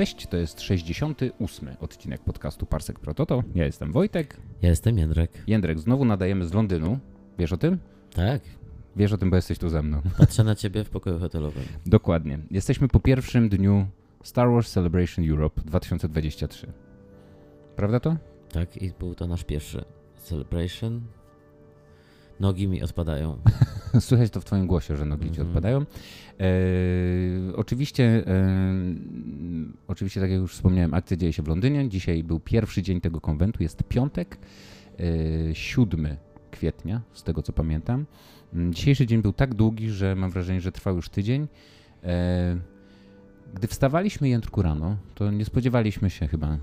Cześć, to jest 68. odcinek podcastu Parsek Prototo. Ja jestem Wojtek. Ja jestem Jędrek. Jędrek, znowu nadajemy z Londynu. Wiesz o tym? Tak. Wiesz o tym, bo jesteś tu ze mną. Patrzę na ciebie w pokoju hotelowym. Dokładnie. Jesteśmy po pierwszym dniu Star Wars Celebration Europe 2023. Prawda to? Tak, i był to nasz pierwszy celebration. Nogi mi odpadają. Słychać to w Twoim głosie, że nogi ci Mhm. odpadają. E, oczywiście, e, oczywiście, tak jak już wspomniałem, akcja dzieje się w Londynie. Dzisiaj był pierwszy dzień tego konwentu, jest piątek, e, 7 kwietnia, z tego co pamiętam. Mm, Dzisiejszy dzień był tak długi, że mam wrażenie, że trwał już tydzień. E, gdy wstawaliśmy Jędrku rano, to nie spodziewaliśmy się chyba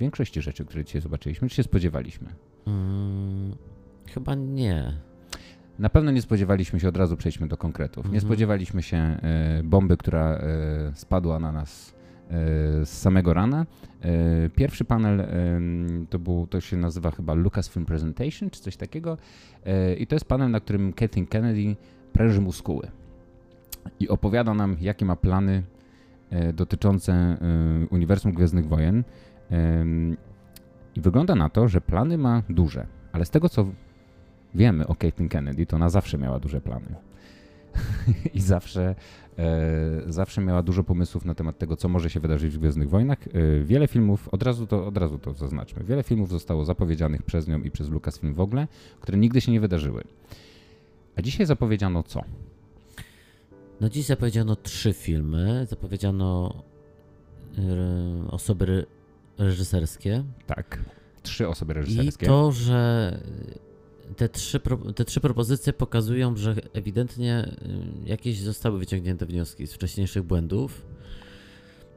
większości rzeczy, które dzisiaj zobaczyliśmy. Czy się spodziewaliśmy? Mm, chyba nie. Na pewno nie spodziewaliśmy się, od razu przejdźmy do konkretów. Nie Mhm. spodziewaliśmy się e, bomby, która e, spadła na nas e, z samego rana. Pierwszy panel to, był, to się nazywa chyba Lucasfilm Presentation, czy coś takiego. I to jest panel, na którym Kathleen Kennedy pręży muskuły i opowiada nam, jakie ma plany dotyczące uniwersum Gwiezdnych Wojen. I wygląda na to, że plany ma duże, ale z tego co wiemy o Caitlyn Kennedy, to ona zawsze miała duże plany. I zawsze, e, zawsze miała dużo pomysłów na temat tego, co może się wydarzyć w Gwiezdnych Wojnach. E, wiele filmów, od razu, to, od razu to zaznaczmy, wiele filmów zostało zapowiedzianych przez nią i przez Lucasfilm w ogóle, które nigdy się nie wydarzyły. A dzisiaj zapowiedziano co? No dziś zapowiedziano trzy filmy. Zapowiedziano e, osoby re- reżyserskie. Tak. Trzy osoby I reżyserskie. to, że te trzy, te trzy propozycje pokazują, że ewidentnie y, jakieś zostały wyciągnięte wnioski z wcześniejszych błędów.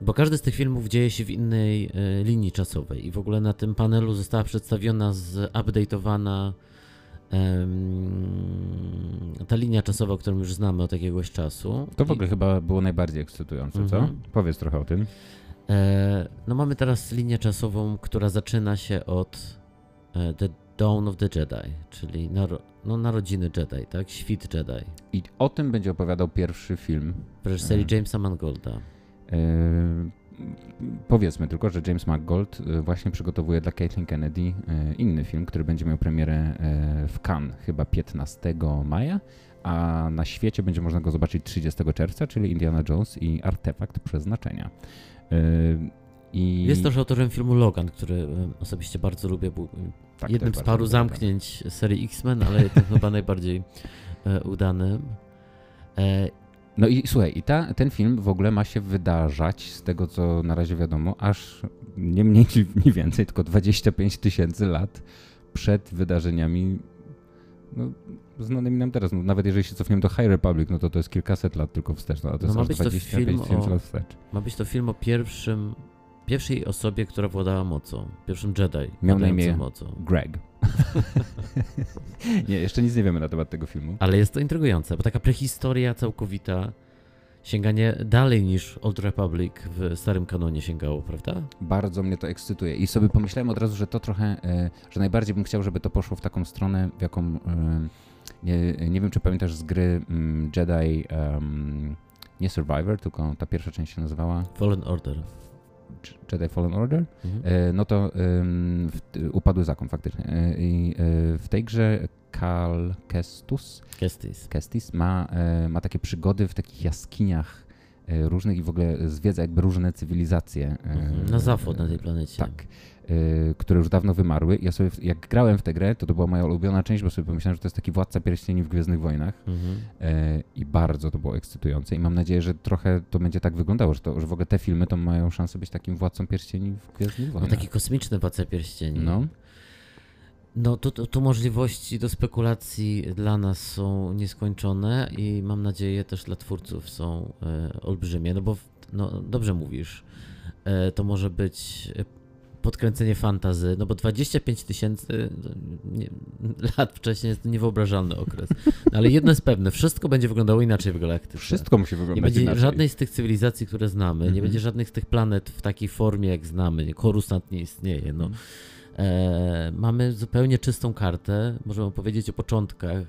Bo każdy z tych filmów dzieje się w innej y, linii czasowej i w ogóle na tym panelu została przedstawiona zupdate'owana ta linia czasowa, którą już znamy od jakiegoś czasu. To w I- ogóle chyba było najbardziej ekscytujące, co? Mhm. Powiedz trochę o tym. E, no mamy teraz linię czasową, która zaczyna się od The Dawn of the Jedi, czyli naro, no, narodziny Jedi, tak? Świt Jedi. I o tym będzie opowiadał pierwszy film W reżyserii Mhm. Jamesa Mangolda. Yy, Powiedzmy tylko, że James McGold yy, właśnie przygotowuje dla Caitlin Kennedy inny film, który będzie miał premierę w Cannes chyba 15 maja, a na świecie będzie można go zobaczyć 30 czerwca, czyli Indiana Jones i Artefakt Przeznaczenia. I Jest też autorem filmu Logan, który e, osobiście bardzo lubię. Był tak, jednym z paru zamknięć serii X-Men, ale tym chyba najbardziej e, udanym. E, No i słuchaj, i ta, ten film w ogóle ma się wydarzać, z tego co na razie wiadomo, aż nie mniej nie więcej, tylko 25 tysięcy lat przed wydarzeniami no, znanymi nam teraz. No, nawet jeżeli się cofniemy do High Republic, no to to jest kilkaset lat tylko wstecz, no, a to No jest ma aż być to 25 film tysięcy lat wstecz. ma być to film o pierwszym, pierwszej osobie, która władała mocą. Pierwszym Jedi. Miał na imię- mocą. Greg. nie, jeszcze nic nie wiemy na temat tego filmu. Ale jest to intrygujące, bo taka prehistoria całkowita, sięganie dalej niż Old Republic w starym kanonie sięgało, prawda? Bardzo mnie to ekscytuje i sobie pomyślałem od razu, że to trochę, e, że najbardziej bym chciał, żeby to poszło w taką stronę, w jaką, e, nie, nie wiem czy pamiętasz z gry mm, Jedi, em, nie Survivor, tylko ta pierwsza część się nazywała Fallen Order. Jedi Fallen Order, Mhm. e, no to em, w, upadły zakon faktycznie. E, I e, w tej grze Cal Kestus, Kestis. Kestis ma, ma takie przygody w takich jaskiniach różnych i w ogóle zwiedza jakby różne cywilizacje. e, Mhm. Na zachód na tej planecie. Tak. y, które już dawno wymarły. Ja sobie, jak grałem w tę grę, to to była moja ulubiona część, bo sobie pomyślałem, że to jest taki Władca Pierścieni w Gwiezdnych Wojnach Mhm. e, i bardzo to było ekscytujące i mam nadzieję, że trochę to będzie tak wyglądało, że, to, że w ogóle te filmy to mają szansę być takim Władcą Pierścieni w Gwiezdnych No Wojnach. taki kosmiczny Władca Pierścieni. No. No tu, tu, tu możliwości do spekulacji dla nas są nieskończone i mam nadzieję też dla twórców są e, olbrzymie, no bo no, dobrze mówisz, e, to może być e, podkręcenie fantazy, no bo 25 tysięcy no, nie- lat wcześniej jest to niewyobrażalny okres. No, ale jedno jest pewne, wszystko będzie wyglądało inaczej w galaktyce. Wszystko musi Nie wyglądać będzie inaczej. żadnej z tych cywilizacji, które znamy, nie Mhm. będzie żadnych z tych planet w takiej formie, jak znamy. Nie, Korusant nie istnieje. No. Mhm. E, mamy zupełnie czystą kartę. Możemy powiedzieć o początkach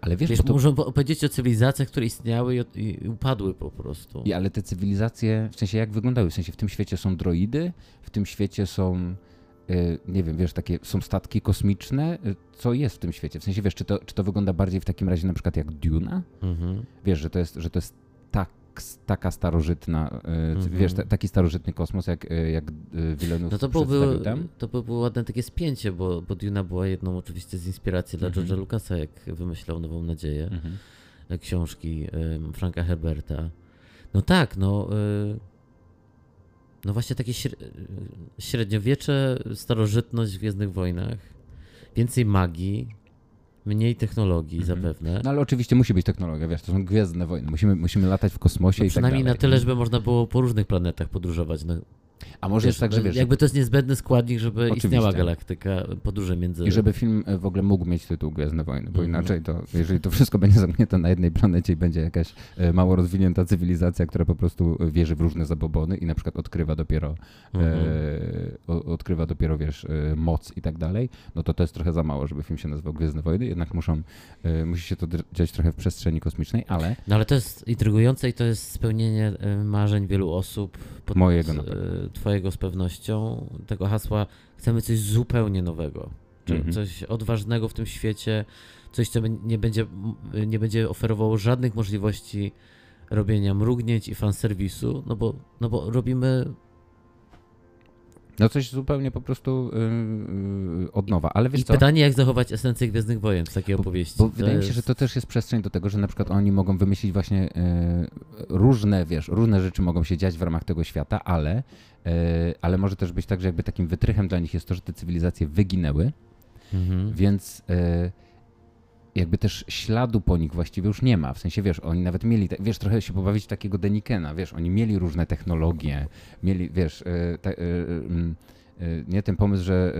Ale wiesz, Wiesz, to, możemy opowiedzieć o cywilizacjach, które istniały i, i upadły po prostu. i, ale te cywilizacje, w sensie jak wyglądały? W sensie w tym świecie są droidy, w tym świecie są, y, nie wiem, wiesz, takie, są statki kosmiczne. Y, Co jest w tym świecie? W sensie, wiesz, czy to, czy to wygląda bardziej w takim razie na przykład jak Duna? Mhm. Wiesz, że to jest, że to jest tak, taka starożytna, y, Mhm. wiesz, ta, taki starożytny kosmos, jak, y, jak y, Villeneuve No to przedstawił tam? to by było ładne takie spięcie, bo, bo Duna była jedną oczywiście z inspiracji dla Mhm. George'a Lucasa, jak wymyślał Nową Nadzieję, Mhm. e, książki em, Franka Herberta. No tak, no... y, No właśnie takie śre- y, średniowiecze, starożytność w Gwiezdnych Wojnach. Więcej magii, mniej technologii Mhm. zapewne. No ale oczywiście musi być technologia, wiesz, to są gwiezdne wojny. Musimy, musimy latać w kosmosie No i tak przynajmniej na tyle, żeby można było po różnych planetach podróżować. No, A może jest tak, że no, wiesz, jakby to jest niezbędny składnik, żeby Oczywiście. istniała galaktyka, podróże między... I żeby film e, w ogóle mógł mieć tytuł Gwiezdne Wojny, bo Mhm. inaczej to, jeżeli to wszystko będzie zamknięte na jednej planecie i będzie jakaś e, mało rozwinięta cywilizacja, która po prostu wierzy w różne zabobony i na przykład odkrywa dopiero, Mhm. e, o, odkrywa dopiero, wiesz, e, moc i tak dalej, no to to jest trochę za mało, żeby film się nazywał Gwiezdne Wojny, jednak muszą, e, musi się to dziać trochę w przestrzeni kosmicznej, ale No ale to jest intrygujące i to jest spełnienie marzeń wielu osób. Pod, Mojego na Twojego z pewnością. Tego hasła chcemy coś zupełnie nowego. Mhm. Coś odważnego w tym świecie. Coś, co nie będzie, nie będzie oferowało żadnych możliwości robienia mrugnięć i fanserwisu, no bo, no bo robimy no coś zupełnie po prostu e, od nowa, ale wiesz I co? pytanie, jak zachować esencję Gwiezdnych Wojen w takiej Bo- opowieści. Bo wydaje mi się, że to też jest przestrzeń do tego, że na przykład oni mogą wymyślić właśnie e, różne, wiesz, różne rzeczy mogą się dziać w ramach tego świata, ale, e, ale może też być tak, że jakby takim wytrychem dla nich jest to, że te cywilizacje wyginęły, Mhm. więc e, jakby też śladu po nich właściwie już nie ma. W sensie, wiesz, oni nawet mieli, wiesz, trochę się pobawić takiego Denikena, wiesz, oni mieli różne technologie, mieli, wiesz, e, te, e, mm, e, nie ten pomysł, że,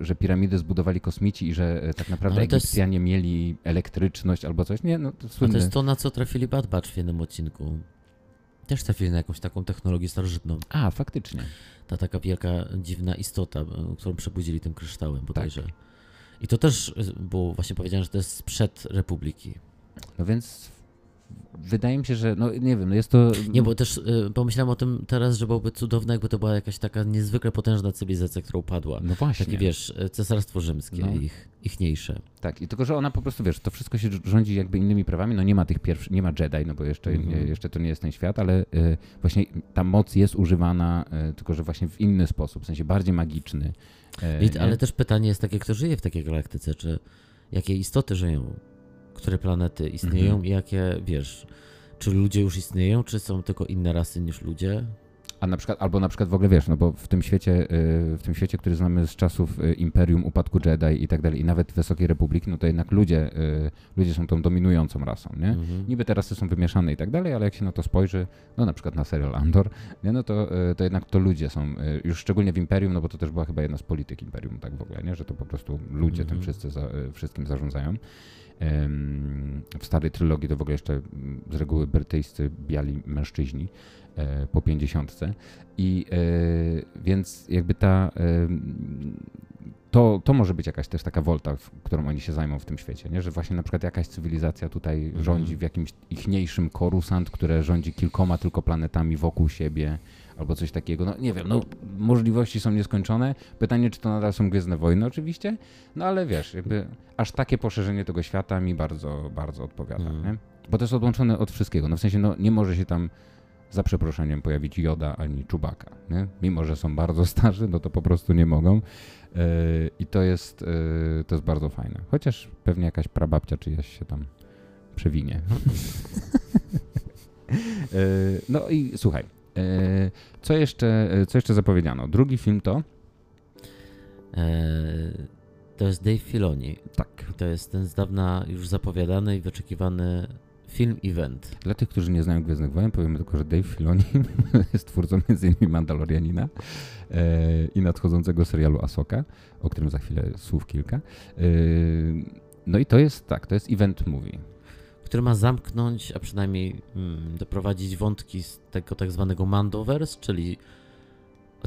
że piramidy zbudowali kosmici i że tak naprawdę to jest- Egipcjanie mieli elektryczność albo coś. Nie, no to A to jest to, na co trafili Bad Batch w jednym odcinku. Też trafili na jakąś taką technologię starożytną. A, faktycznie. Ta taka wielka, dziwna istota, którą przebudzili tym kryształem bodajże. Tak. I to też e, było właśnie powiedziane, że to jest sprzed Republiki. No więc wydaje mi się, że, no nie wiem, no jest to... Nie, bo też y, pomyślałem o tym teraz, że byłoby cudowne, jakby to była jakaś taka niezwykle potężna cywilizacja, która upadła. No właśnie. Takie wiesz, e, cesarstwo rzymskie, No. ich, ichniejsze. Tak, i tylko, że ona po prostu, wiesz, to wszystko się rządzi jakby innymi prawami, no nie ma tych pierwszych, nie ma Jedi, no bo jeszcze, Mhm. jeszcze to nie jest ten świat, ale y, właśnie ta moc jest używana, y, tylko że właśnie w inny sposób, w sensie bardziej magiczny. y, I, ale też pytanie jest takie, kto żyje w takiej galaktyce, czy jakie istoty żyją, które planety istnieją Mhm. i jakie, wiesz, czy ludzie już istnieją, czy są tylko inne rasy niż ludzie? A na przykład, albo na przykład w ogóle wiesz, no bo w tym świecie, y, w tym świecie, który znamy z czasów y, Imperium, upadku Jedi i tak dalej, i nawet Wysokiej Republiki, no to jednak ludzie, y, ludzie są tą dominującą rasą, nie? Mhm. Niby te rasy są wymieszane i tak dalej, ale jak się na to spojrzy, no na przykład na serial Andor, nie, no to, to jednak to ludzie są, już szczególnie w Imperium, no bo to też była chyba jedna z polityk Imperium, tak w ogóle, nie, że to po prostu ludzie tym Mhm. wszyscy za, wszystkim zarządzają. W starej trylogii to w ogóle jeszcze z reguły brytyjscy biali mężczyźni e, po pięćdziesiątce. I e, więc jakby ta to, to może być jakaś też taka wolta, którą oni się zajmą w tym świecie, nie? że właśnie na przykład jakaś cywilizacja tutaj Mhm. rządzi w jakimś ichniejszym korusant, które rządzi kilkoma tylko planetami wokół siebie, albo coś takiego. No nie wiem, no możliwości są nieskończone. Pytanie, czy to nadal są Gwiezdne Wojny oczywiście, no ale wiesz, jakby aż takie poszerzenie tego świata mi bardzo, bardzo odpowiada, nie? Bo to jest odłączone od wszystkiego, no w sensie, no nie może się tam za przeproszeniem pojawić Joda ani Czubaka, nie? Mimo, że są bardzo starzy, no to po prostu nie mogą. I to jest, yy, to jest bardzo fajne. Chociaż pewnie jakaś prababcia czyjaś się tam przewinie. Yy, no i słuchaj, yy, co jeszcze, co jeszcze zapowiedziano? Drugi film to? E, to jest Dave Filoni. Tak. To jest ten z dawna już zapowiadany i wyczekiwany film-event. Dla tych, którzy nie znają Gwiezdnych Wojen, powiemy tylko, że Dave Filoni jest twórcą m.in. Mandalorianina e, i nadchodzącego serialu Asoka, o którym za chwilę słów kilka. E, no i to jest tak, to jest event movie. który ma zamknąć, a przynajmniej mm, doprowadzić wątki z tego tak zwanego Mandoverse, czyli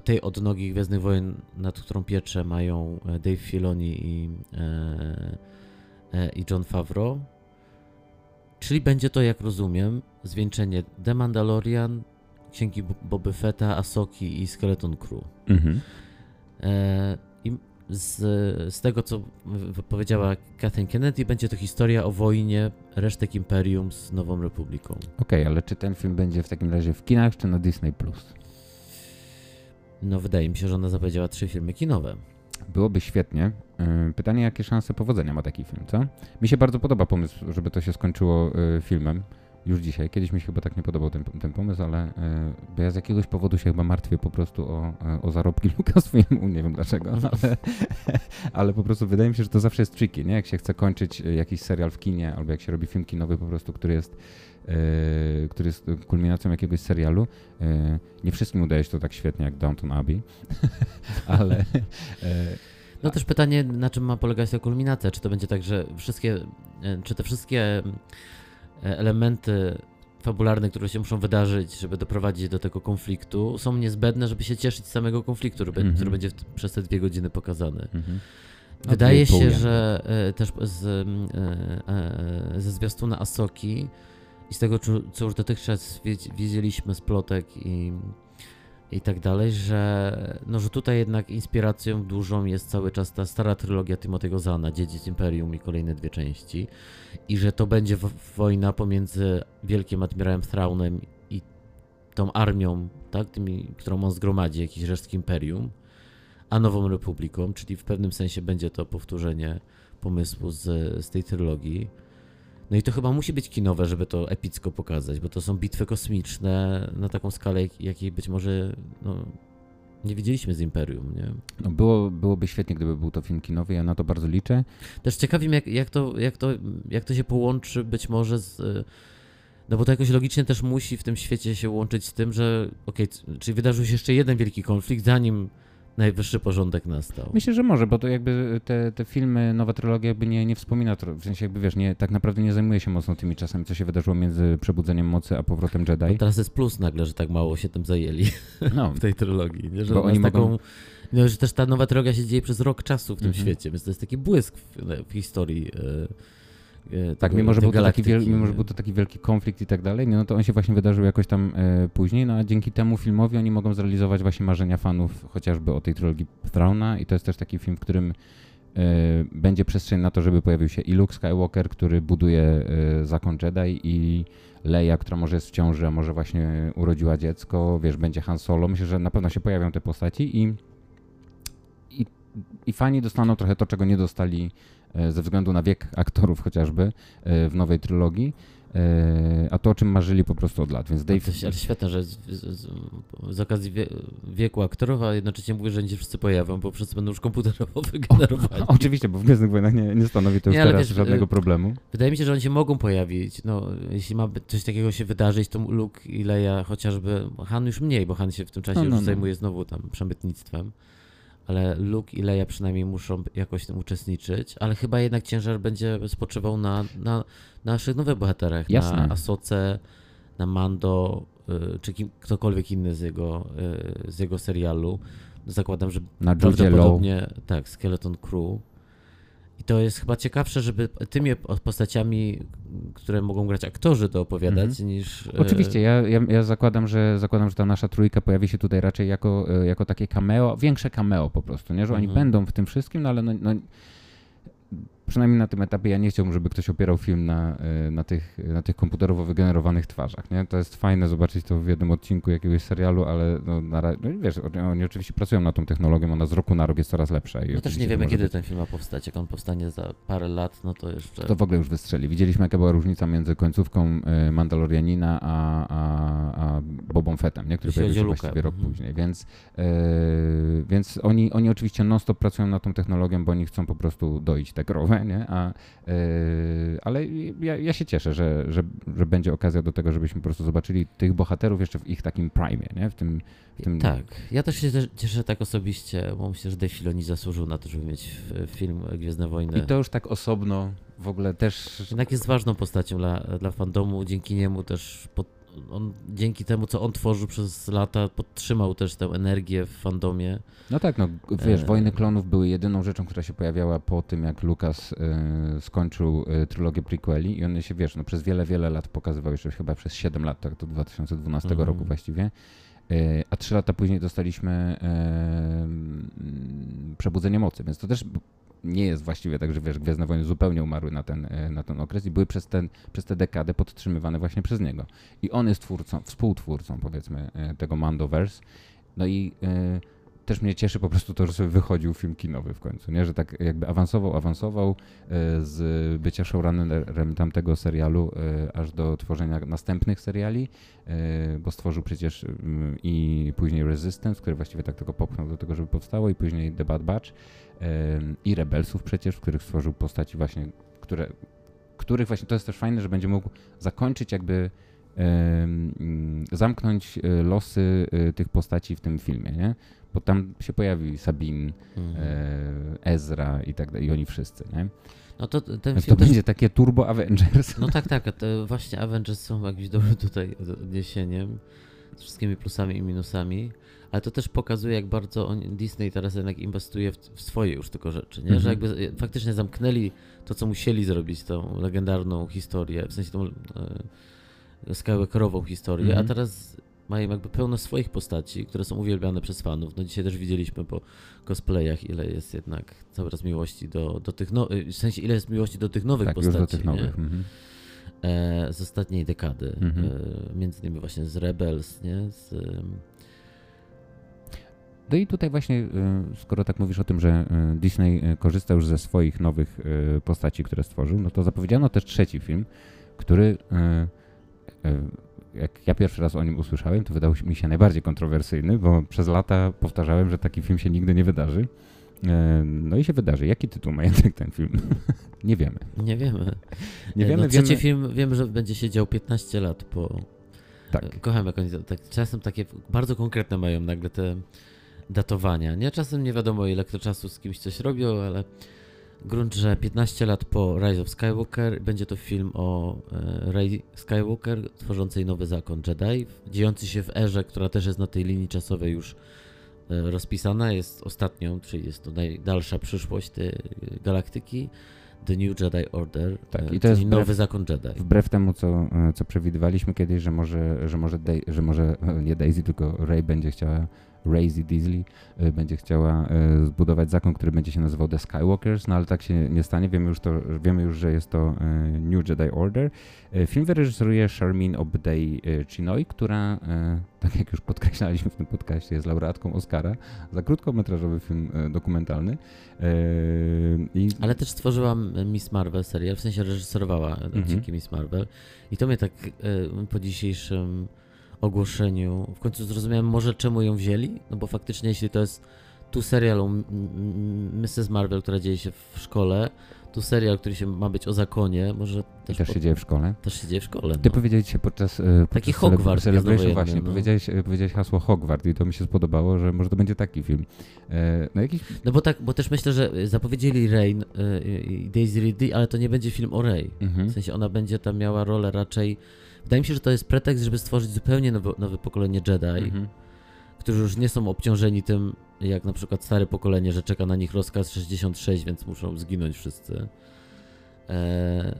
tej odnogi Gwiezdnych Wojen, nad którą pieczę mają e, Dave Filoni i, e, e, i John Favreau. Czyli będzie to, jak rozumiem, zwieńczenie The Mandalorian, Księgi Boby Fetta, Asoki i Skeleton Crew. Mhm. E, I z, z tego, co powiedziała Kathleen Kennedy, będzie to historia o wojnie resztek Imperium z Nową Republiką. Okej, okay, ale czy ten film będzie w takim razie w kinach, czy na Disney+. Plus? No wydaje mi się, że ona zapowiedziała trzy filmy kinowe. Byłoby świetnie. Y, pytanie, jakie szanse powodzenia ma taki film, co? Mi się bardzo podoba pomysł, żeby to się skończyło y, filmem już dzisiaj. Kiedyś mi się chyba tak nie podobał ten, ten pomysł, ale y, ja z jakiegoś powodu się chyba martwię po prostu o, o zarobki Lucasfilmu, nie wiem dlaczego, ale, ale po prostu wydaje mi się, że to zawsze jest tricky, nie? Jak się chce kończyć jakiś serial w kinie, albo jak się robi film kinowy po prostu, który jest E, który jest kulminacją jakiegoś serialu. E, nie wszystkim udaje się to tak świetnie jak Downton Abbey, ale... E, no też pytanie, na czym ma polegać ta kulminacja? Czy to będzie tak, że wszystkie, czy te wszystkie elementy fabularne, które się muszą wydarzyć, żeby doprowadzić do tego konfliktu, są niezbędne, żeby się cieszyć z samego konfliktu, mm -hmm. który będzie w, przez te dwie godziny pokazany. Mm -hmm. Wydaje się, że e, też z, e, e, ze zwiastuna Asoki i z tego, co już dotychczas wiedzieliśmy z plotek i, i tak dalej, że, no, że tutaj jednak inspiracją dużą jest cały czas ta stara trylogia Timothy'ego Zana, Dziedzic Imperium i kolejne dwie części i że to będzie wojna pomiędzy Wielkim Admirałem Thraunem i tą armią, tak, tymi, którą on zgromadzi, jakiś resztki Imperium, a Nową Republiką, czyli w pewnym sensie będzie to powtórzenie pomysłu z, z tej trylogii. No i to chyba musi być kinowe, żeby to epicko pokazać, bo to są bitwy kosmiczne na taką skalę, jakiej być może no, nie widzieliśmy z Imperium, nie? No było, byłoby świetnie, gdyby był to film kinowy, ja na to bardzo liczę. Też ciekawi mnie, jak, jak, to, jak, to, jak to się połączy być może z... No bo to jakoś logicznie też musi w tym świecie się łączyć z tym, że okej, okay, czyli wydarzył się jeszcze jeden wielki konflikt, zanim najwyższy porządek nastał. Myślę, że może, bo to jakby te, te filmy, nowa trylogia jakby nie, nie wspomina, w sensie jakby wiesz, nie, tak naprawdę nie zajmuje się mocno tymi czasami, co się wydarzyło między Przebudzeniem Mocy a powrotem Jedi. No teraz jest plus nagle, że tak mało się tym zajęli no, w tej trylogii, nie? że bo oni taką... Mogą... No, że też ta nowa trylogia się dzieje przez rok czasu w tym mhm. świecie, więc to jest taki błysk w, w historii E, tak, mimo że, był to taki wiel, mimo że był to taki wielki konflikt i tak dalej, no to on się właśnie wydarzył jakoś tam e, później, no a dzięki temu filmowi oni mogą zrealizować właśnie marzenia fanów chociażby o tej trylogii Throna i to jest też taki film, w którym e, będzie przestrzeń na to, żeby pojawił się i Luke Skywalker, który buduje e, zakon Jedi i Leia, która może jest w ciąży, a może właśnie urodziła dziecko, wiesz, będzie Han Solo. Myślę, że na pewno się pojawią te postaci i, i, i fani dostaną trochę to, czego nie dostali E, ze względu na wiek aktorów chociażby e, w nowej trylogii, e, a to o czym marzyli po prostu od lat, więc Dave... To jest świetne, że z, z, z okazji wie, wieku aktorów, a jednocześnie mówię, że nie wszyscy pojawią, bo wszyscy będą już komputerowo wygenerowani. O, oczywiście, bo w Gwiezdnych Wojnach nie, nie stanowi to już nie, teraz wiesz, żadnego problemu. Wydaje mi się, że oni się mogą pojawić, no jeśli ma coś takiego się wydarzyć, to Luke i Leia chociażby, Han już mniej, bo Han się w tym czasie no, no, już no. zajmuje znowu tam przemytnictwem ale Luke i Leia przynajmniej muszą jakoś w tym uczestniczyć, ale chyba jednak ciężar będzie spoczywał na, na, na naszych nowych bohaterach, Jasne. na Asoce, na Mando, y, czy kim, ktokolwiek inny z jego, y, z jego serialu. Zakładam, że na prawdopodobnie tak, Skeleton Crew i to jest chyba ciekawsze, żeby tymi postaciami, które mogą grać aktorzy, to opowiadać, mhm. niż. E, Oczywiście, ja, ja, ja, zakładam, że zakładam, że ta nasza trójka pojawi się tutaj raczej jako, e, jako takie cameo, większe cameo po prostu, nie? Że oni mhm. będą w tym wszystkim, no ale no, no przynajmniej na tym etapie ja nie chciałbym, żeby ktoś opierał film na, e, na, tych, na tych komputerowo wygenerowanych twarzach. Nie? To jest fajne zobaczyć to w jednym odcinku jakiegoś serialu, ale no, na, no wiesz, oni oczywiście pracują nad tą technologią, ona z roku na rok jest coraz lepsza. No też nie wiemy, kiedy być... ten film ma powstać. Jak on powstanie za parę lat, no to jeszcze... To w ogóle już wystrzeli. Widzieliśmy, jaka była różnica między końcówką y, Mandalorianina a, a, a Bobą Fettem, nie? który pojawił się właściwie rok mhm. później. Więc, y, więc oni, oni oczywiście non-stop pracują nad tą technologią, bo oni chcą po prostu doić te nie? A, yy, ale ja, ja, się cieszę, że, że, że będzie okazja do tego, żebyśmy po prostu zobaczyli tych bohaterów jeszcze w ich takim prime, nie? W tym, w tym... Tak, ja też się cieszę tak osobiście, bo myślę, że Dave Filoni zasłużył na to, żeby mieć film Gwiezdne Wojny. I to już tak osobno w ogóle też... Jednak jest ważną postacią dla, dla fandomu, dzięki niemu też pod, on dzięki temu, co on tworzył przez lata, podtrzymał też tę energię w fandomie. No tak, no wiesz, E. Wojny Klonów były jedyną rzeczą, która się pojawiała po tym, jak Lucas e, skończył e, trylogię prequeli i one się, wiesz, no przez wiele, wiele lat pokazywały, jeszcze chyba przez 7 lat, tak do 2012 Mhm. roku właściwie. E, a 3 lata później dostaliśmy e, mm, Przebudzenie Mocy, więc to też nie jest właściwie tak, że wiesz, Gwiezdne Wojny zupełnie umarły na ten, e, na ten okres i były przez, ten, przez tę dekadę podtrzymywane właśnie przez niego. I on jest twórcą, współtwórcą powiedzmy tego Mandoverse. No i też mnie cieszy po prostu to, że sobie wychodził film kinowy w końcu, nie? Że tak jakby awansował, awansował e, z bycia showrunnerem tamtego serialu e, aż do tworzenia następnych seriali, e, bo stworzył przecież mm, i później Resistance, który właściwie tak tylko popchnął do tego, żeby powstało i później The Bad Batch i Rebelsów przecież, w których stworzył postaci właśnie, które, których właśnie, to jest też fajne, że będzie mógł zakończyć jakby mm, zamknąć losy tych postaci w tym filmie, nie? Bo tam się pojawi Sabine, Mhm. e, Ezra i tak dalej, i oni wszyscy, nie? No to ten to film też będzie takie Turbo Avengers. No tak, tak, te właśnie Avengers są jakimś dobrym tutaj odniesieniem z wszystkimi plusami i minusami, ale to też pokazuje, jak bardzo on, Disney teraz jednak inwestuje w, w swoje już tylko rzeczy, nie? Że Mhm. jakby e, faktycznie zamknęli to, co musieli zrobić, tą legendarną historię, w sensie tą e, Skywalkerową historię, Mhm. a teraz mają jakby pełno swoich postaci, które są uwielbiane przez fanów. No dzisiaj też widzieliśmy po cosplayach, ile jest jednak cały czas miłości do, do tych, no, w sensie ile jest miłości do tych nowych tak, postaci, już do tych nowych. Mhm. e, z ostatniej dekady. Mhm. E, między innymi właśnie z Rebels, nie? Z, No i tutaj właśnie, y, skoro tak mówisz o tym, że y, Disney y, korzysta już ze swoich nowych postaci, które stworzył, no to zapowiedziano też trzeci film, który jak ja pierwszy raz o nim usłyszałem, to wydał mi się najbardziej kontrowersyjny, bo przez lata powtarzałem, że taki film się nigdy nie wydarzy. E, No i się wydarzy. Jaki tytuł ma jednak ten film? nie wiemy. nie wiemy. Nie E, wiemy, no, trzeci wiemy. film wiemy, że będzie się dział 15 lat po. Tak. E, Kocham jak oni tak, czasem takie bardzo konkretne mają nagle te datowania. Nie czasem nie wiadomo ile kto czasu z kimś coś robią, ale grunt, że 15 lat po Rise of Skywalker będzie to film o e, Rey Skywalker tworzącej nowy zakon Jedi, dziejący się w erze, która też jest na tej linii czasowej już e, rozpisana, jest ostatnią, czyli jest to najdalsza przyszłość tej e, galaktyki. The New Jedi Order, Tak, e, i to czyli jest wbrew- nowy zakon Jedi. Wbrew temu, co, e, co przewidywaliśmy kiedyś, że może, że może, że może nie Daisy, tylko Ray będzie chciała, Razy Disley e, będzie chciała e, zbudować zakon, który będzie się nazywał The Skywalkers, no ale tak się nie stanie. Wiemy już, to, wiemy już że jest to e, New Jedi Order. Film wyreżyseruje Charmin Obday e, Chinoy, która, tak jak już podkreślaliśmy w tym podcaście, jest laureatką Oscara za krótkometrażowy film dokumentalny. I Ale też stworzyłam Miss Marvel serial, w sensie reżyserowała Mhm. odcinki Miss Marvel. I to mnie tak po dzisiejszym ogłoszeniu w końcu zrozumiałem może czemu ją wzięli, no bo faktycznie jeśli to jest tu serial o Mrs. Marvel, która dzieje się w szkole, tu serial, który się ma być o zakonie, może też, też po- się dzieje w szkole. też się dzieje w szkole. Ty No. powiedziałeś się podczas, e, Taki podczas Hogwart Celebration właśnie, no. powiedziałeś, e, powiedziałeś hasło Hogwart i to mi się spodobało, że może to będzie taki film. E, no jakiś, no bo tak, bo też myślę, że zapowiedzieli Rain e, i Daisy Ridley, ale to nie będzie film o Rey. mhm. W sensie ona będzie tam miała rolę raczej. Wydaje mi się, że to jest pretekst, żeby stworzyć zupełnie nowe, nowe pokolenie Jedi, Mhm. którzy już nie są obciążeni tym, jak na przykład stare pokolenie, że czeka na nich rozkaz 66, więc muszą zginąć wszyscy. Eee,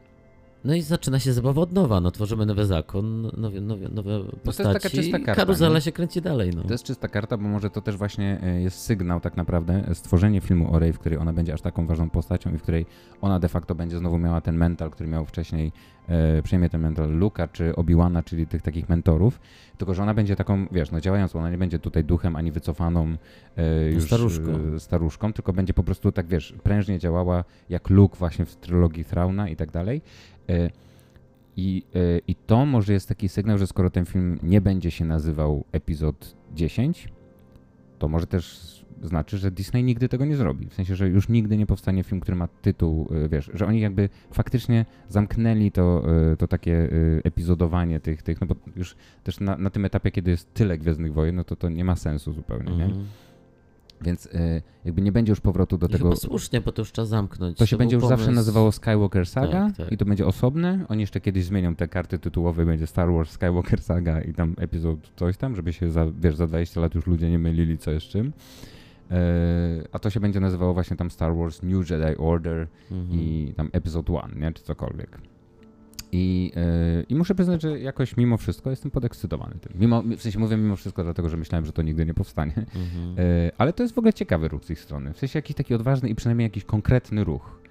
no i zaczyna się zabawa od nowa. No, tworzymy nowy zakon, nowe, nowe, nowe jest postaci. taka czysta karta, karuzela nie? się kręci dalej. No. To jest czysta karta, bo może to też właśnie e, jest sygnał tak naprawdę, e, stworzenie filmu o Rey, w której ona będzie aż taką ważną postacią i w której ona de facto będzie znowu miała ten mental, który miał wcześniej, e, przejmie ten mental Luka czy Obi-Wana, czyli tych takich mentorów, tylko że ona będzie taką, wiesz, no działającą, ona nie będzie tutaj duchem ani wycofaną e, już staruszką. e, staruszką, tylko będzie po prostu tak, wiesz, prężnie działała jak Luke właśnie w trylogii Thrauna i tak dalej. E, I, e, I to może jest taki sygnał, że skoro ten film nie będzie się nazywał epizod 10, to może też znaczy, że Disney nigdy tego nie zrobi. W sensie, że już nigdy nie powstanie film, który ma tytuł, e, wiesz, że oni jakby faktycznie zamknęli to, to takie epizodowanie tych, tych no bo już też na, na tym etapie, kiedy jest tyle Gwiezdnych Wojen, no to to nie ma sensu zupełnie, nie? Więc y, jakby nie będzie już powrotu do I tego. chyba słusznie, bo to już trzeba zamknąć. To się był będzie już zawsze pomysł- nazywało Skywalker Saga Tak, tak. i to będzie osobne. Oni jeszcze kiedyś zmienią te karty tytułowe, będzie Star Wars Skywalker Saga i tam epizod coś tam, żeby się za, wiesz, za 20 lat już ludzie nie mylili co jest czym. E, a to się będzie nazywało właśnie tam Star Wars New Jedi Order Mhm. i tam Episode 1, nie? Czy cokolwiek. I, e, I muszę przyznać, że jakoś mimo wszystko jestem podekscytowany tym. Mimo, w sensie mówię mimo wszystko, dlatego że myślałem, że to nigdy nie powstanie. Mhm. E, ale to jest w ogóle ciekawy ruch z ich strony. W sensie jakiś taki odważny i przynajmniej jakiś konkretny ruch.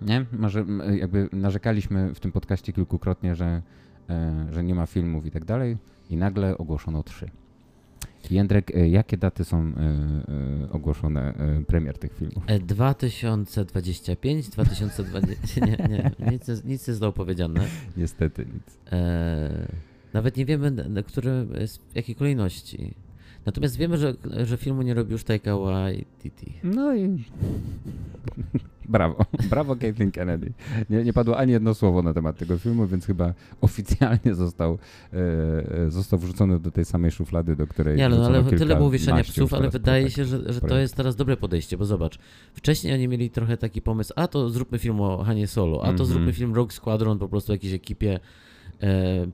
Nie? Może m, jakby narzekaliśmy w tym podcaście kilkukrotnie, że, e, że nie ma filmów i tak dalej i nagle ogłoszono trzy. Jędrek, e, jakie daty są e, e, ogłoszone premier tych filmów? E, 2025, 2020. Nie, nie, nic, nie- nic nie zostało powiedziane. Niestety nic. Nawet nie wiemy, które, w jakiej kolejności. Natomiast wiemy, że, że filmu nie robi już Taika Waititi. No i brawo, brawo Caitlin Kennedy. Nie, nie padło ani jedno słowo na temat tego filmu, więc chyba oficjalnie został, e, e, został wrzucony do tej samej szuflady, do której Nie, no, ale tyle było wieszania kilkanaście psów, ale wydaje się, że, że to jest teraz dobre podejście, bo zobacz, wcześniej oni mieli trochę taki pomysł, a to zróbmy film o Hanie Solo, a to Mhm. zróbmy film Rogue Squadron po prostu o jakiejś ekipie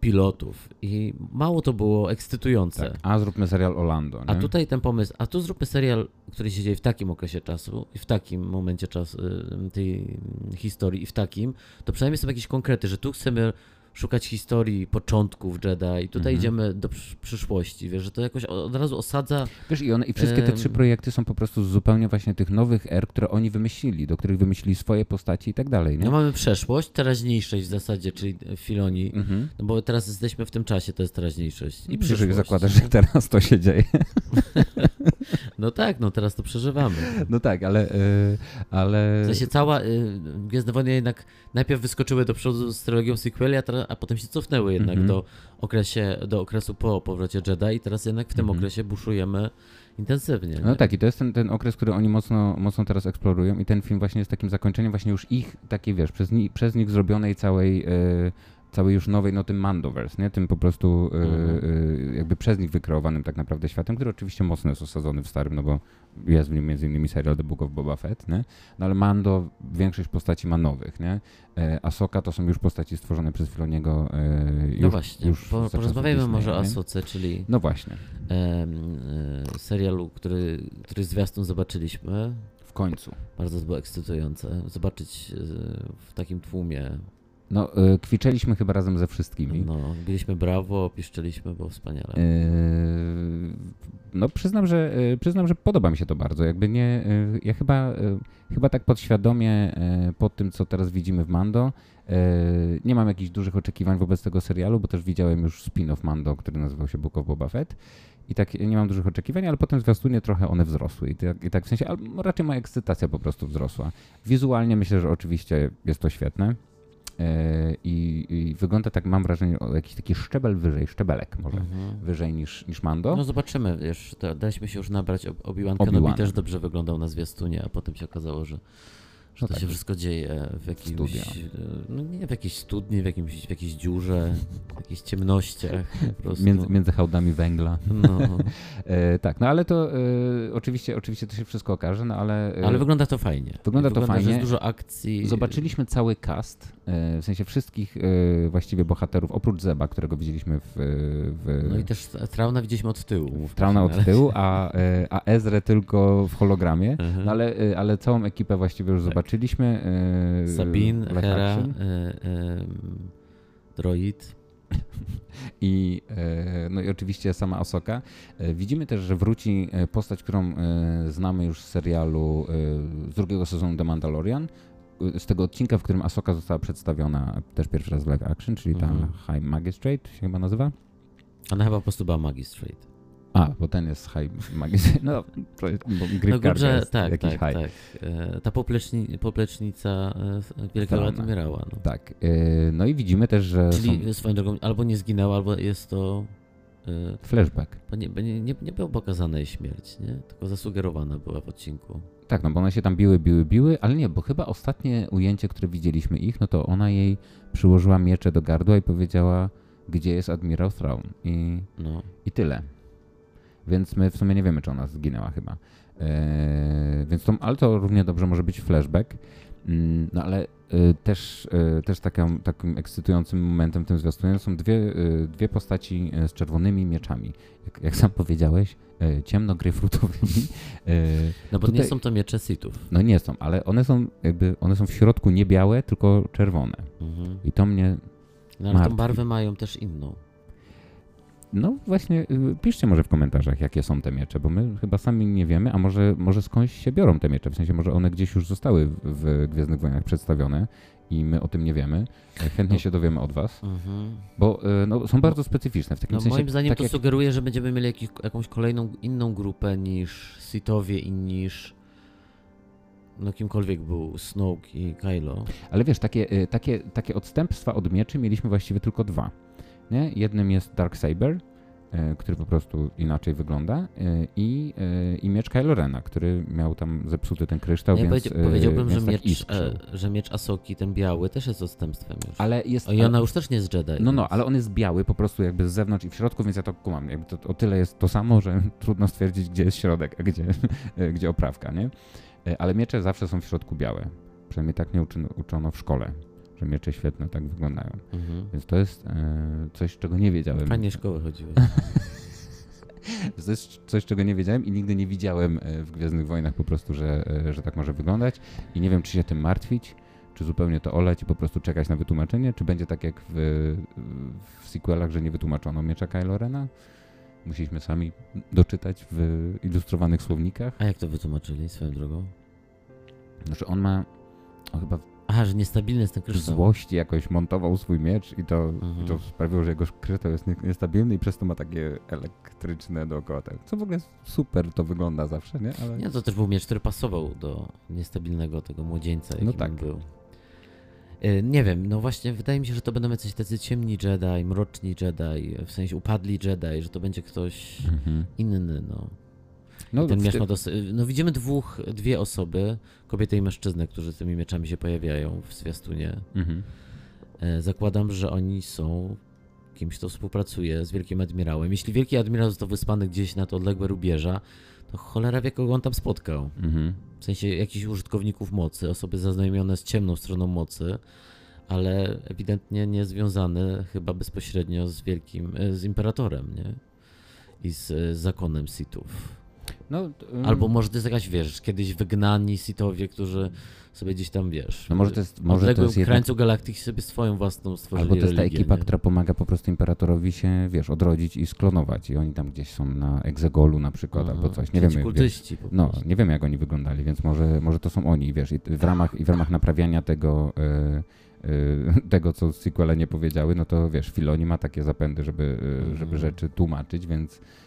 pilotów i mało to było ekscytujące. Tak. A zróbmy serial Orlando. A nie? tutaj ten pomysł, a tu zróbmy serial, który się dzieje w takim okresie czasu i w takim momencie czasu y, tej historii i w takim, to przynajmniej są jakieś konkrety, że tu chcemy szukać historii początków Jedi i tutaj Mhm. idziemy do przysz- przyszłości, wiesz, że to jakoś od razu osadza Wiesz, i, one, i wszystkie te trzy projekty są po prostu zupełnie właśnie tych nowych er, które oni wymyślili, do których wymyślili swoje postaci i tak dalej. Nie? No mamy przeszłość, teraźniejszość w zasadzie, czyli Filoni, Mhm. no bo teraz jesteśmy w tym czasie, to jest teraźniejszość. I Jeżeli przyszłość. zakładasz, że teraz to się dzieje. No tak, no teraz to przeżywamy. No tak, ale... y, ale... W sensie cała y, Gwiezdne Wojny jednak najpierw wyskoczyły do przodu z trylogią sequeli, a, teraz- a potem się cofnęły jednak Mhm. do, okresie, do okresu po powrocie Jedi i teraz jednak w tym Mhm. okresie buszujemy intensywnie. No nie? tak, i to jest ten, ten okres, który oni mocno, mocno teraz eksplorują i ten film właśnie jest takim zakończeniem właśnie już ich, takiej wiesz, przez, ni, przez nich zrobionej całej, e, całej już nowej, no tym Mandoverse, nie? Tym po prostu e, e, jakby przez nich wykreowanym tak naprawdę światem, który oczywiście mocno jest osadzony w starym, no bo jest w nim między innymi serial The Book of Boba Fett, nie? No ale Mando, większość postaci ma nowych, nie? E, Ahsoka to są już postaci stworzone przez Filoniego e, już, no właśnie, już po, porozmawiajmy Disneya, może o? Asoce, czyli No właśnie, em, e, serialu, który, który zwiastun zobaczyliśmy. w końcu. Bardzo to było ekscytujące. Zobaczyć e, w takim tłumie. No, e, kwiczeliśmy chyba razem ze wszystkimi. No, biliśmy brawo, piszczeliśmy, było wspaniale. Yy, No przyznam, że yy, przyznam, że podoba mi się to bardzo. Jakby nie, yy, ja chyba, chyba tak podświadomie po tym, co teraz widzimy w Mando, nie mam jakichś dużych oczekiwań wobec tego serialu, bo też widziałem już spin-off Mando, który nazywał się Book of Boba Fett. I tak nie mam dużych oczekiwań, ale potem zwiastunie trochę one wzrosły. I tak, i tak w sensie, albo raczej moja ekscytacja po prostu wzrosła. Wizualnie myślę, że oczywiście jest to świetne. Yy, I, I wygląda tak, mam wrażenie, o jakiś taki szczebel wyżej, szczebelek może Mhm. wyżej niż, niż Mando. No zobaczymy, wiesz, to, daliśmy się już nabrać. Ob- Obi-Wan Kenobi Obi-Wanem. też dobrze wyglądał na zwiastunie, a potem się okazało, że, że No to tak. się wszystko dzieje w jakimś, Studia. no nie w jakiejś studni, w, jakimś, w jakiejś dziurze, w jakichś ciemnościach między, między hałdami węgla. No, E, tak, no ale to e, oczywiście, oczywiście to się wszystko okaże, no ale, e, ale wygląda to fajnie. Wygląda to Że fajnie. jest dużo akcji. zobaczyliśmy cały cast, e, w sensie wszystkich e, właściwie bohaterów, oprócz Zeba, którego widzieliśmy w, w, No i też Trauna widzieliśmy od tyłu. Trauna od tyłu, a, e, a Ezrę tylko w hologramie. Mhm. No ale, e, ale całą ekipę właściwie już Tak. zobaczyliśmy. E, Sabine, live Hera, action. y, y, Droid. I, no i oczywiście sama Asoka. E, Widzimy też, że wróci postać, którą znamy już z serialu z drugiego sezonu The Mandalorian. Z tego odcinka, w którym Asoka została przedstawiona też pierwszy raz w live action, czyli ta Mhm. High Magistrate się chyba nazywa. Ona chyba po prostu była Magistrate. A, bo ten jest High Magistrate. No, to jest, bo No kurczę, jest tak, jakiś tak, high. tak. E, Ta popleczni, poplecznica e, Wielkiego. Admirała. No. Tak. e, No i widzimy też, że Czyli są swoją drogą albo nie zginęła, albo jest to. flashback. Bo nie, nie, nie, nie jej śmierć, nie? Tylko zasugerowana była w odcinku. Tak, no bo one się tam biły, biły, biły, ale nie, bo chyba ostatnie ujęcie, które widzieliśmy ich, no to ona jej przyłożyła miecze do gardła i powiedziała, gdzie jest admirał Thrawn. I, No. i tyle. Więc my w sumie nie wiemy, czy ona zginęła chyba. E, więc to, ale to równie dobrze może być flashback. Mm, no ale y, też, y, też taką, takim ekscytującym momentem w tym zwiastunie są dwie, dwie postaci z czerwonymi mieczami. Jak, jak sam powiedziałeś, ciemno-gryfrutowymi. No bo Tutaj, nie są to miecze sitów. No nie są, ale one są jakby, one są w środku nie białe, tylko czerwone. Mhm. I to mnie No ale tą barwę mają też inną. No właśnie, y, piszcie może w komentarzach, jakie są te miecze, bo my chyba sami nie wiemy, a może, może skądś się biorą te miecze, w sensie może one gdzieś już zostały w Gwiezdnych Wojnach przedstawione i my o tym nie wiemy. E, chętnie no. się dowiemy od was, mhm. bo y, no, są bardzo specyficzne w takim no, sensie. Moim zdaniem tak to jak... sugeruje, że będziemy mieli jakiś, jakąś kolejną inną grupę niż Sithowie i niż no kimkolwiek był Snoke i Kylo. Ale wiesz, takie, y, takie, takie odstępstwa od mieczy mieliśmy właściwie tylko dwa. Nie? Jednym jest Dark Saber, e, który po prostu inaczej wygląda e, i, e, i miecz Kylo Rena, który miał tam zepsuty ten kryształ, ja więc Powiedziałbym, więc że, tak miecz, że miecz Asoki, ten biały, też jest odstępstwem już. Ale jest... I ona już też nie jest Jedi. No, no, ale on jest biały po prostu jakby z zewnątrz i w środku, więc ja to kumam. Jakby to, o tyle jest to samo, że trudno stwierdzić, gdzie jest środek, a gdzie, gdzie oprawka, nie? Ale miecze zawsze są w środku białe. Przynajmniej tak mnie uczono w szkole że miecze świetne tak wyglądają. Mhm. Więc to jest e, coś, czego nie wiedziałem. Fajnie szkoły chodziły. to jest coś, czego nie wiedziałem i nigdy nie widziałem e, w Gwiezdnych Wojnach po prostu, że, e, że tak może wyglądać i nie wiem, czy się tym martwić, czy zupełnie to oleć i po prostu czekać na wytłumaczenie, czy będzie tak jak w, w sequelach, że nie wytłumaczono miecza Kylo Rena. Musieliśmy sami doczytać w ilustrowanych słownikach. A jak to wytłumaczyli swoją drogą? Znaczy on ma, on chyba Aha, że niestabilny jest ten kryształ. W złości jakoś montował swój miecz i to, mhm. i to mhm. sprawiło, że jego kryształ jest niestabilny i przez to ma takie elektryczne dookoła. Tak. Co w ogóle super to wygląda zawsze, nie? Ale... Nie, to też był miecz, który pasował do niestabilnego tego młodzieńca, no tak. był. E, nie wiem, no właśnie wydaje mi się, że to będą jacyś tacy ciemni Jedi, mroczni Jedi, w sensie upadli Jedi, że to będzie ktoś mhm. inny, no. No, ten miecz ma dos- no widzimy dwóch, dwie osoby, kobietę i mężczyznę, którzy tymi mieczami się pojawiają w zwiastunie. Mhm. E, zakładam, że oni są kimś, kto współpracuje z Wielkim Admirałem. Jeśli Wielki Admirał został wyspany gdzieś na to odległe rubieża, to cholera wie, kogo on tam spotkał. Mhm. W sensie jakichś użytkowników mocy, osoby zaznajomione z ciemną stroną mocy, ale ewidentnie nie związane chyba bezpośrednio z Wielkim, e, z Imperatorem, nie? I z, z zakonem Sithów. No, um... Albo może to jest jakaś, wiesz, kiedyś wygnani sitowie, którzy sobie gdzieś tam, wiesz, no może to jest, może to jest krańcu jednak... galaktyki sobie swoją własną stworzyli Albo to jest ta religię, ekipa, nie? która pomaga po prostu imperatorowi się, wiesz, odrodzić i sklonować i oni tam gdzieś są na egzegolu na przykład Aha, albo coś, nie wiemy. Kultyści wiesz, no, nie wiemy jak oni wyglądali, więc może, może to są oni, wiesz, i w ramach, i w ramach naprawiania tego... Yy, tego, co sequele nie powiedziały, no to wiesz, Filoni ma takie zapędy, żeby, żeby mhm. rzeczy tłumaczyć, więc E,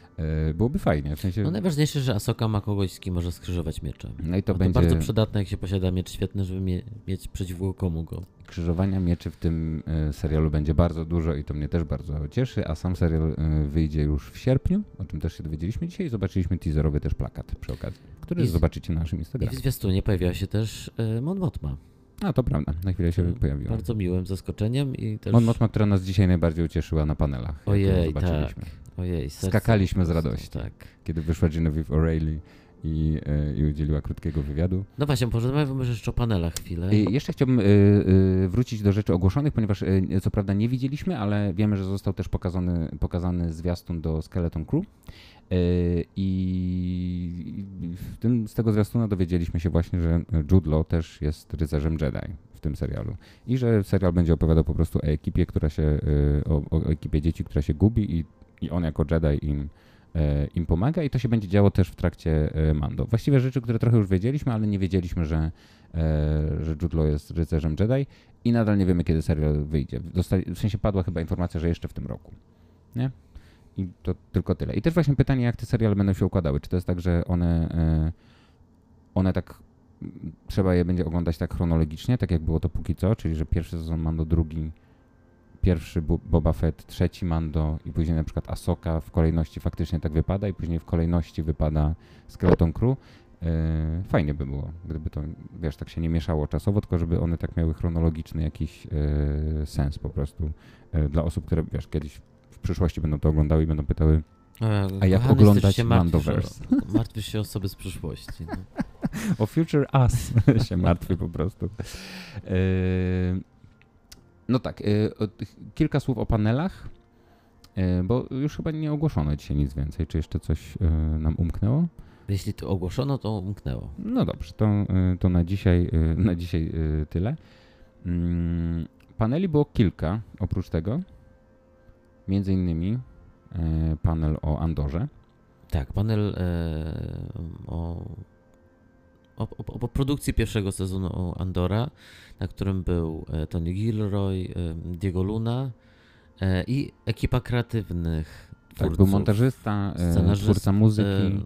byłoby fajnie. W sensie... No najważniejsze, że Asoka ma kogoś, z kim może skrzyżować miecze. No i to, będzie... to bardzo przydatne, jak się posiada miecz świetny, żeby mie mieć przeciwko komu go. Krzyżowania mieczy w tym e, serialu będzie bardzo dużo i to mnie też bardzo cieszy, a sam serial e, wyjdzie już w sierpniu, o czym też się dowiedzieliśmy dzisiaj i zobaczyliśmy teaserowy też plakat przy okazji, który I zobaczycie na naszym Instagramie. I w zwiastunie pojawiła się też Mon Mothma. A, to prawda, na chwilę się pojawiła. Bardzo miłym zaskoczeniem i też... Mon Mothma, która nas dzisiaj najbardziej ucieszyła na panelach. Ojej, tak. Ojej, Skakaliśmy z radości, tak. kiedy wyszła Genevieve O'Reilly i, e, i udzieliła krótkiego wywiadu. No właśnie, porozmawiamy jeszcze o panelach chwilę. I jeszcze chciałbym y, y, wrócić do rzeczy ogłoszonych, ponieważ y, co prawda nie widzieliśmy, ale wiemy, że został też pokazany, pokazany zwiastun do Skeleton Crew. I w tym, z tego zwiastuna dowiedzieliśmy się właśnie, że Jude Law też jest rycerzem Jedi w tym serialu. I że serial będzie opowiadał po prostu o ekipie, która się, o, o ekipie dzieci, która się gubi i i on jako Jedi im, e, im pomaga i to się będzie działo też w trakcie e, Mando. Właściwie rzeczy, które trochę już wiedzieliśmy, ale nie wiedzieliśmy, że, e, że Jude Law jest rycerzem Jedi i nadal nie wiemy, kiedy serial wyjdzie. Dostali, w sensie padła chyba informacja, że jeszcze w tym roku. Nie? I to tylko tyle. I też właśnie pytanie, jak te seriale będą się układały. Czy to jest tak, że one, one tak trzeba je będzie oglądać tak chronologicznie, tak jak było to póki co, czyli że pierwszy sezon Mando, drugi pierwszy Boba Fett, trzeci Mando i później na przykład Asoka w kolejności faktycznie tak wypada i później w kolejności wypada Skeleton Crew. E, fajnie by było, gdyby to, wiesz, tak się nie mieszało czasowo, tylko żeby one tak miały chronologiczny jakiś e, sens po prostu e, dla osób, które, wiesz, kiedyś w przyszłości będą to oglądały i będą pytały, A jak Kochany, oglądać się martwisz Mandoverse? O, martwisz się o osoby z przyszłości. No. O Future Us się martwi po prostu. No tak, tych- kilka słów o panelach, e, bo już chyba nie ogłoszono dzisiaj nic więcej. Czy jeszcze coś e, nam umknęło? Jeśli to ogłoszono, to umknęło. No dobrze, to, to na dzisiaj, na dzisiaj tyle. Mm, Paneli było kilka oprócz tego. Między innymi panel o Andorze. Tak, panel o, o, o, o produkcji pierwszego sezonu Andora, na którym był e, Tony Gilroy, e, Diego Luna e, i ekipa kreatywnych Tak, twórców. był montażysta, scenarzysta, twórca muzyki.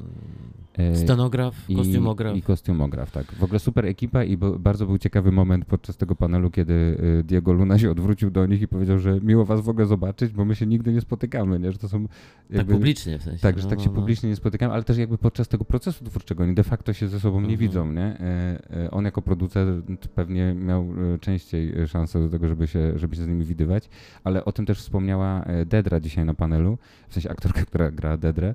E, Scenograf, i- kostiumograf. I kostiumograf, tak. W ogóle super ekipa i bardzo był ciekawy moment podczas tego panelu, kiedy y, Diego Luna się odwrócił do nich i powiedział, że miło was w ogóle zobaczyć, bo my się nigdy nie spotykamy, nie? Że to są tak jakby, publicznie w sensie. Tak, że no, tak no, się no. publicznie nie spotykamy, ale też jakby podczas tego procesu twórczego oni de facto się ze sobą nie Mhm. widzą, nie? E, On jako producent pewnie miał częściej szansę do tego, żeby się, żeby się z nimi widywać, ale o tym też wspomniała Dedra dzisiaj na panelu, w sensie aktorka, która gra Dedrę,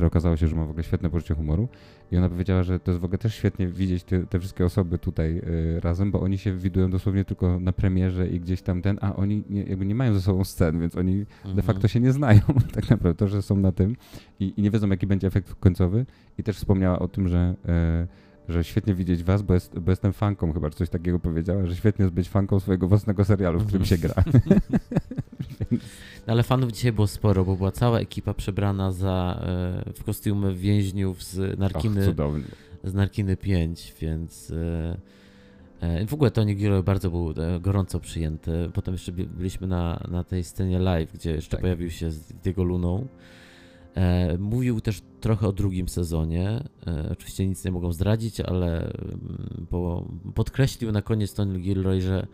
która okazało się, że ma w ogóle świetne poczucie humoru i ona powiedziała, że to jest w ogóle też świetnie widzieć te, te wszystkie osoby tutaj e, razem, bo oni się widują dosłownie tylko na premierze i gdzieś tam ten, a oni nie, jakby nie mają ze sobą scen, więc oni de Mhm. facto się nie znają tak naprawdę, to, że są na tym i, i nie wiedzą, jaki będzie efekt końcowy. I też wspomniała o tym, że, e, że świetnie widzieć was, bo, jest, bo jestem fanką chyba, czy coś takiego powiedziała, że świetnie jest być fanką swojego własnego serialu, w którym Mhm. się gra. No, Ale fanów dzisiaj było sporo, bo była cała ekipa przebrana za, e, w kostiumy więźniów z Och, Narkiny, cudownie. z Narkiny 5, więc e, e, w ogóle Tony Gilroy bardzo był gorąco przyjęty. Potem jeszcze by- byliśmy na, na tej scenie live, gdzie jeszcze Tak. pojawił się z Diego Luną. E, mówił też trochę o drugim sezonie. E, oczywiście nic nie mogą zdradzić, ale mm, po, podkreślił na koniec Tony Gilroy, że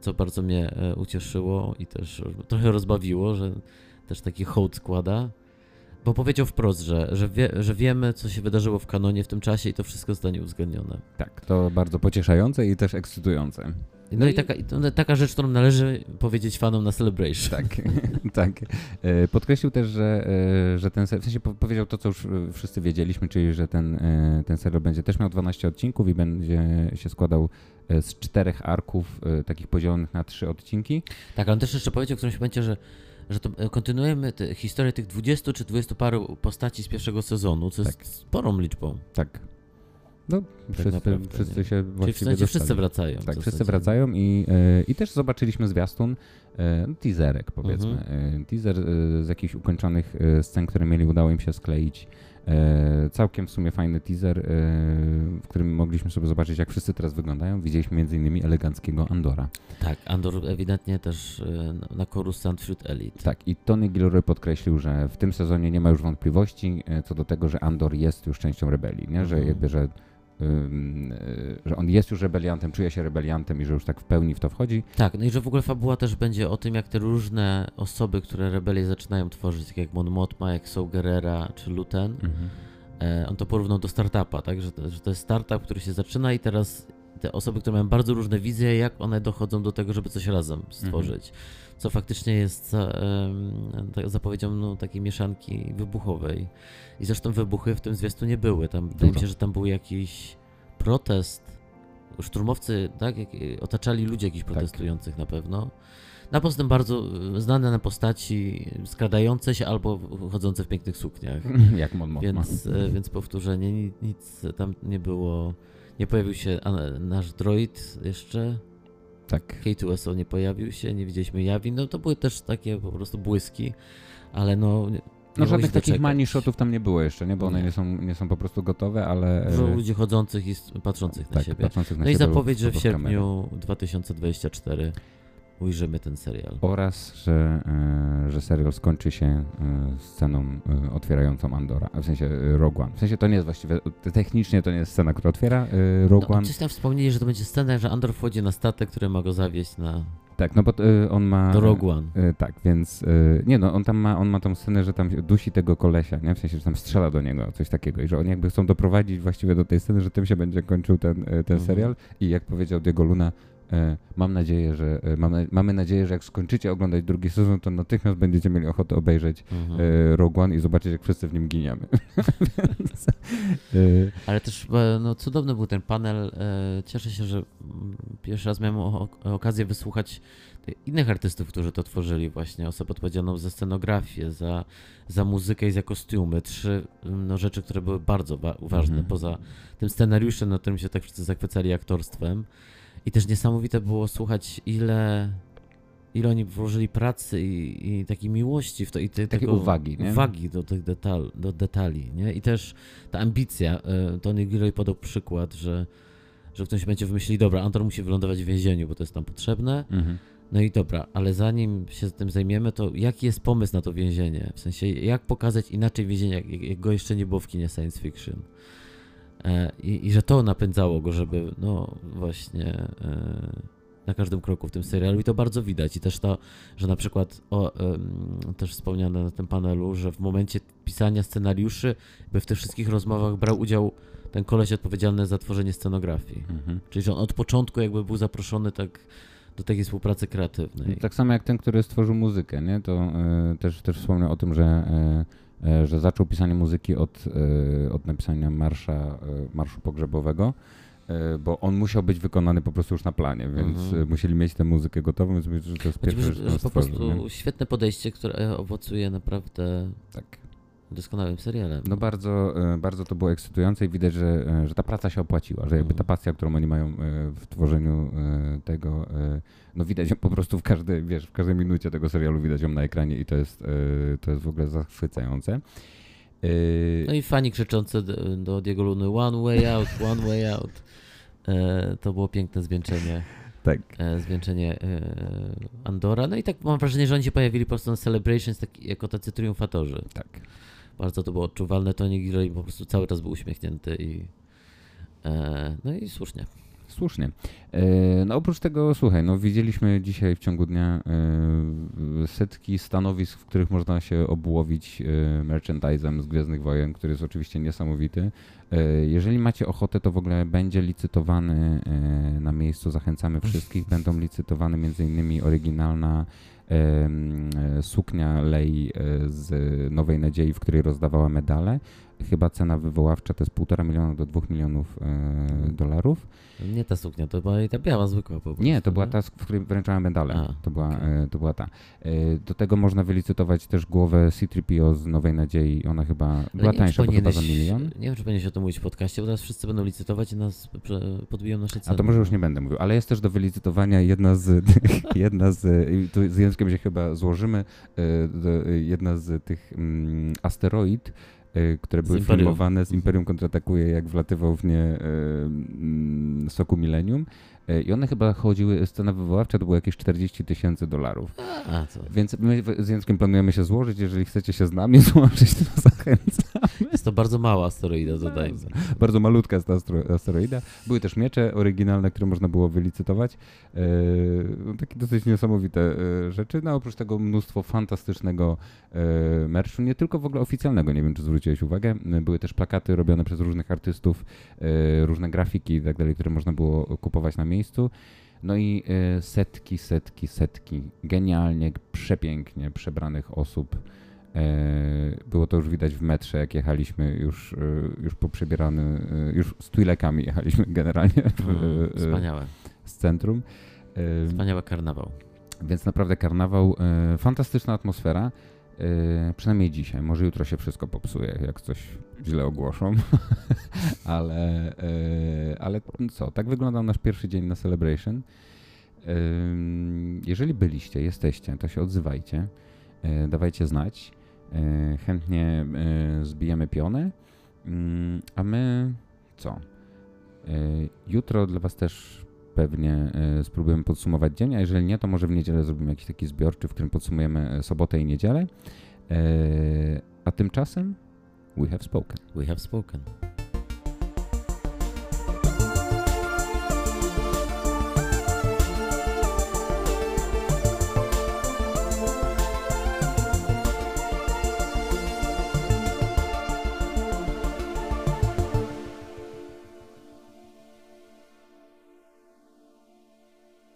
co bardzo mnie e, ucieszyło i też trochę rozbawiło, że też taki hołd składa. Bo powiedział wprost, że, że, wie, że wiemy, co się wydarzyło w kanonie w tym czasie i to wszystko zostanie uwzględnione. Tak, to bardzo pocieszające i też ekscytujące. No, No i, i- taka, i to, taka rzecz, którą należy powiedzieć fanom na Celebration. Tak, tak. E, Podkreślił też, że, e, że ten serial, w sensie po- powiedział to, co już e, wszyscy wiedzieliśmy, czyli że ten, ten serial będzie też miał 12 odcinków i będzie się składał z czterech arków, takich podzielonych na trzy odcinki. Tak, on też jeszcze powiedział w którymś momencie, że, że to kontynuujemy te, historię tych 20 czy 20 paru postaci z pierwszego sezonu, co jest Tak. sporą liczbą. Tak. No, wszyscy, naprawdę, wszyscy się Czyli w właściwie sensie wszyscy wracają. Tak, wszyscy wracają i, e, i też zobaczyliśmy zwiastun, e, no, teaserek powiedzmy. Mhm. E, Teaser z jakichś ukończonych scen, które mieli, udało im się skleić. Całkiem w sumie fajny teaser, w którym mogliśmy sobie zobaczyć, jak wszyscy teraz wyglądają. Widzieliśmy między innymi eleganckiego Andora. Tak, Andor ewidentnie też na- Coruscant wśród elit. Tak, i Tony Gilroy podkreślił, że w tym sezonie nie ma już wątpliwości co do tego, że Andor jest już częścią rebelii, nie? że Mhm. jakby, że, że on jest już rebeliantem, czuje się rebeliantem i że już tak w pełni w to wchodzi. Tak, no i że w ogóle fabuła też będzie o tym, jak te różne osoby, które rebelię zaczynają tworzyć, tak jak Mon Mothma, jak Saw Gerrera czy Luten, e, on to porównał do startupa, tak, że to, że to jest startup, który się zaczyna i teraz te osoby, które mają bardzo różne wizje, jak one dochodzą do tego, żeby coś razem stworzyć. Co faktycznie jest za, em, tak zapowiedzią no, takiej mieszanki wybuchowej. I zresztą wybuchy w tym zwiastu nie były. Tam, wydaje mi się, że tam był jakiś protest. Szturmowcy, tak, jak, otaczali ludzi jakichś protestujących na pewno. Na poza tym bardzo e, znane na postaci skradające się albo chodzące w pięknych sukniach. Jak Mon Mothma. Więc, e, więc powtórzenie, ni- nic tam nie było. Nie pojawił się nasz droid jeszcze. Tak. K2SO nie pojawił się, nie widzieliśmy Jawi. No to były też takie po prostu błyski, ale no. No żadnych takich money shotów tam nie było jeszcze, nie? Bo one Nie. nie są, nie są po prostu gotowe, ale... e, Dużo ludzi chodzących i patrzących na tak, siebie. patrzących na No i siebie zapowiedź, że w sierpniu 2024 ujrzymy ten serial. Oraz, że, e, że serial skończy się e, sceną e, otwierającą Andora, a w sensie Rogue One. W sensie to nie jest właściwie, technicznie to nie jest scena, która otwiera Rogue No, One. coś tam wspomnieli, że to będzie scena, że Andor wchodzi na statek, który ma go zawieźć na, Tak, no bo e, on ma... do Rogue One. E, tak, więc e, nie no, on tam ma, on ma tą scenę, że tam dusi tego kolesia, nie? W sensie, że tam strzela do niego, coś takiego i że oni jakby chcą doprowadzić właściwie do tej sceny, że tym się będzie kończył ten, ten Mhm. serial i jak powiedział Diego Luna, mam nadzieję, że e, mamy, nadzieję, że jak skończycie oglądać drugi sezon, to natychmiast będziecie mieli ochotę obejrzeć Mhm. e, Rogue One i zobaczyć, jak wszyscy w nim giniemy. E, Ale też e, no, cudowny był ten panel. e, Cieszę się, że pierwszy raz miałem okazję wysłuchać innych artystów, którzy to tworzyli właśnie. Osobę odpowiedzialną za scenografię, za, za muzykę i za kostiumy. Trzy no, rzeczy, które były bardzo wa- ważne. Mhm. Poza tym scenariuszem, na którym się tak wszyscy zachwycali aktorstwem. I też niesamowite było słuchać, ile, ile oni włożyli pracy i, i takiej miłości w to. I te, Takiej uwagi, nie? Uwagi do tych detal, do detali, nie? I też ta ambicja. e, Tony Gilroy podał przykład, że, że ktoś będzie wymyślił, dobra, Anton musi wylądować w więzieniu, bo to jest tam potrzebne. mhm. No i dobra, ale zanim się tym zajmiemy, to jaki jest pomysł na to więzienie? W sensie, jak pokazać inaczej więzienie, jak, jak go jeszcze nie było w kinie science fiction? E, i, I że to napędzało go, żeby, no właśnie, e, na każdym kroku w tym serialu. I to bardzo widać. I też to, że na przykład, o, też wspomniane na tym panelu, że w momencie pisania scenariuszy, by w tych wszystkich rozmowach brał udział ten koleś odpowiedzialny za tworzenie scenografii. Mhm. Czyli, że on od początku jakby był zaproszony tak do takiej współpracy kreatywnej. Tak samo jak ten, który stworzył muzykę, nie? to e, też, też wspomniał o tym, że, e, że zaczął pisanie muzyki od, e, od napisania marsza, marszu pogrzebowego, bo on musiał być wykonany po prostu już na planie, więc Mhm. musieli mieć tę muzykę gotową, więc myślę, że to jest Choćby, pierwsze, że, że po prostu nie? świetne podejście, które owocuje naprawdę Tak. Doskonałym serialem. No bardzo, e, bardzo to było ekscytujące i widać, że, e, że ta praca się opłaciła, że jakby ta Mhm. pasja, którą oni mają e, w tworzeniu tego, no widać ją po prostu w każdej, wiesz, w każdej minucie tego serialu widać ją na ekranie i to jest, to jest w ogóle zachwycające. No i fani krzyczące do, do Diego Luny One way out, one way out. To było piękne zwieńczenie, Tak. zwieńczenie Andora. No i tak mam wrażenie, że oni się pojawili po prostu na Celebrations tak, jako tacy triumfatorzy. Tak. Bardzo to było odczuwalne. Tony Gilroy po prostu cały czas był uśmiechnięty i e, no i słusznie. Słusznie. E, No oprócz tego, słuchaj, no widzieliśmy dzisiaj w ciągu dnia e, setki stanowisk, w których można się obłowić e, z Gwiezdnych Wojen, który jest oczywiście niesamowity. E, Jeżeli macie ochotę, to w ogóle będzie licytowany e, na miejscu, zachęcamy wszystkich. Będą licytowane innymi oryginalna e, suknia Lei z Nowej Nadziei, w której rozdawała medale. Chyba cena wywoławcza to jest 1,5 miliona do 2 milionów dolarów. Nie ta suknia, to była ta biała zwykła po prostu. Nie, to była ta, w której wręczałem medale. A, to, była, e, to była ta. Do tego można wylicytować też głowę C-3PO z Nowej Nadziei. Ona chyba Ale była tańsza, bo chyba za milion. Nie wiem, czy powinieneś o tym mówić w podcaście, bo teraz wszyscy będą licytować i nas podbiją nasze A ceny. to może już nie będę mówił, ale jest też do wylicytowania jedna z, jedna z tu z językiem się chyba złożymy, e, do- jedna z tych mm, asteroid, e, które Z były Imperium. filmowane z Imperium kontratakuje, jak wlatywał w nie mm, soku Millennium. E, I one chyba chodziły, scena wywoławcza to było jakieś 40 tysięcy dolarów. A, co? Więc my z Jędrkiem planujemy się złożyć. Jeżeli chcecie się z nami złożyć, to zachęcam. Jest to bardzo mała asteroida, dodajmy. Bardzo malutka jest ta asteroida. Były też miecze oryginalne, które można było wylicytować. No, takie dosyć niesamowite e, rzeczy. No oprócz tego mnóstwo fantastycznego merchu, nie tylko w ogóle oficjalnego, nie wiem czy zwróciłeś uwagę. Były też plakaty robione przez różnych artystów, różne grafiki i tak dalej, które można było kupować na miejscu. No i e, setki, setki, setki genialnie, przepięknie przebranych osób. E, Było to już widać w metrze, jak jechaliśmy już, e, już poprzebierany, e, już z Twilekami jechaliśmy generalnie w, Mm, Wspaniałe. z centrum. E, Wspaniały karnawał. Więc naprawdę karnawał, e, fantastyczna atmosfera. E, przynajmniej dzisiaj. Może jutro się wszystko popsuje, jak coś źle ogłoszą. ale, e, ale co, tak wyglądał nasz pierwszy dzień na Celebration. Ym, Jeżeli byliście, jesteście, to się odzywajcie, e, dawajcie znać. E, Chętnie e, zbijemy pionę. A my co? Jutro dla Was też pewnie e, spróbujemy podsumować dzień, a jeżeli nie, to może w niedzielę zrobimy jakiś taki zbiorczy, w którym podsumujemy e, sobotę i niedzielę. E, A tymczasem we have spoken. We have spoken.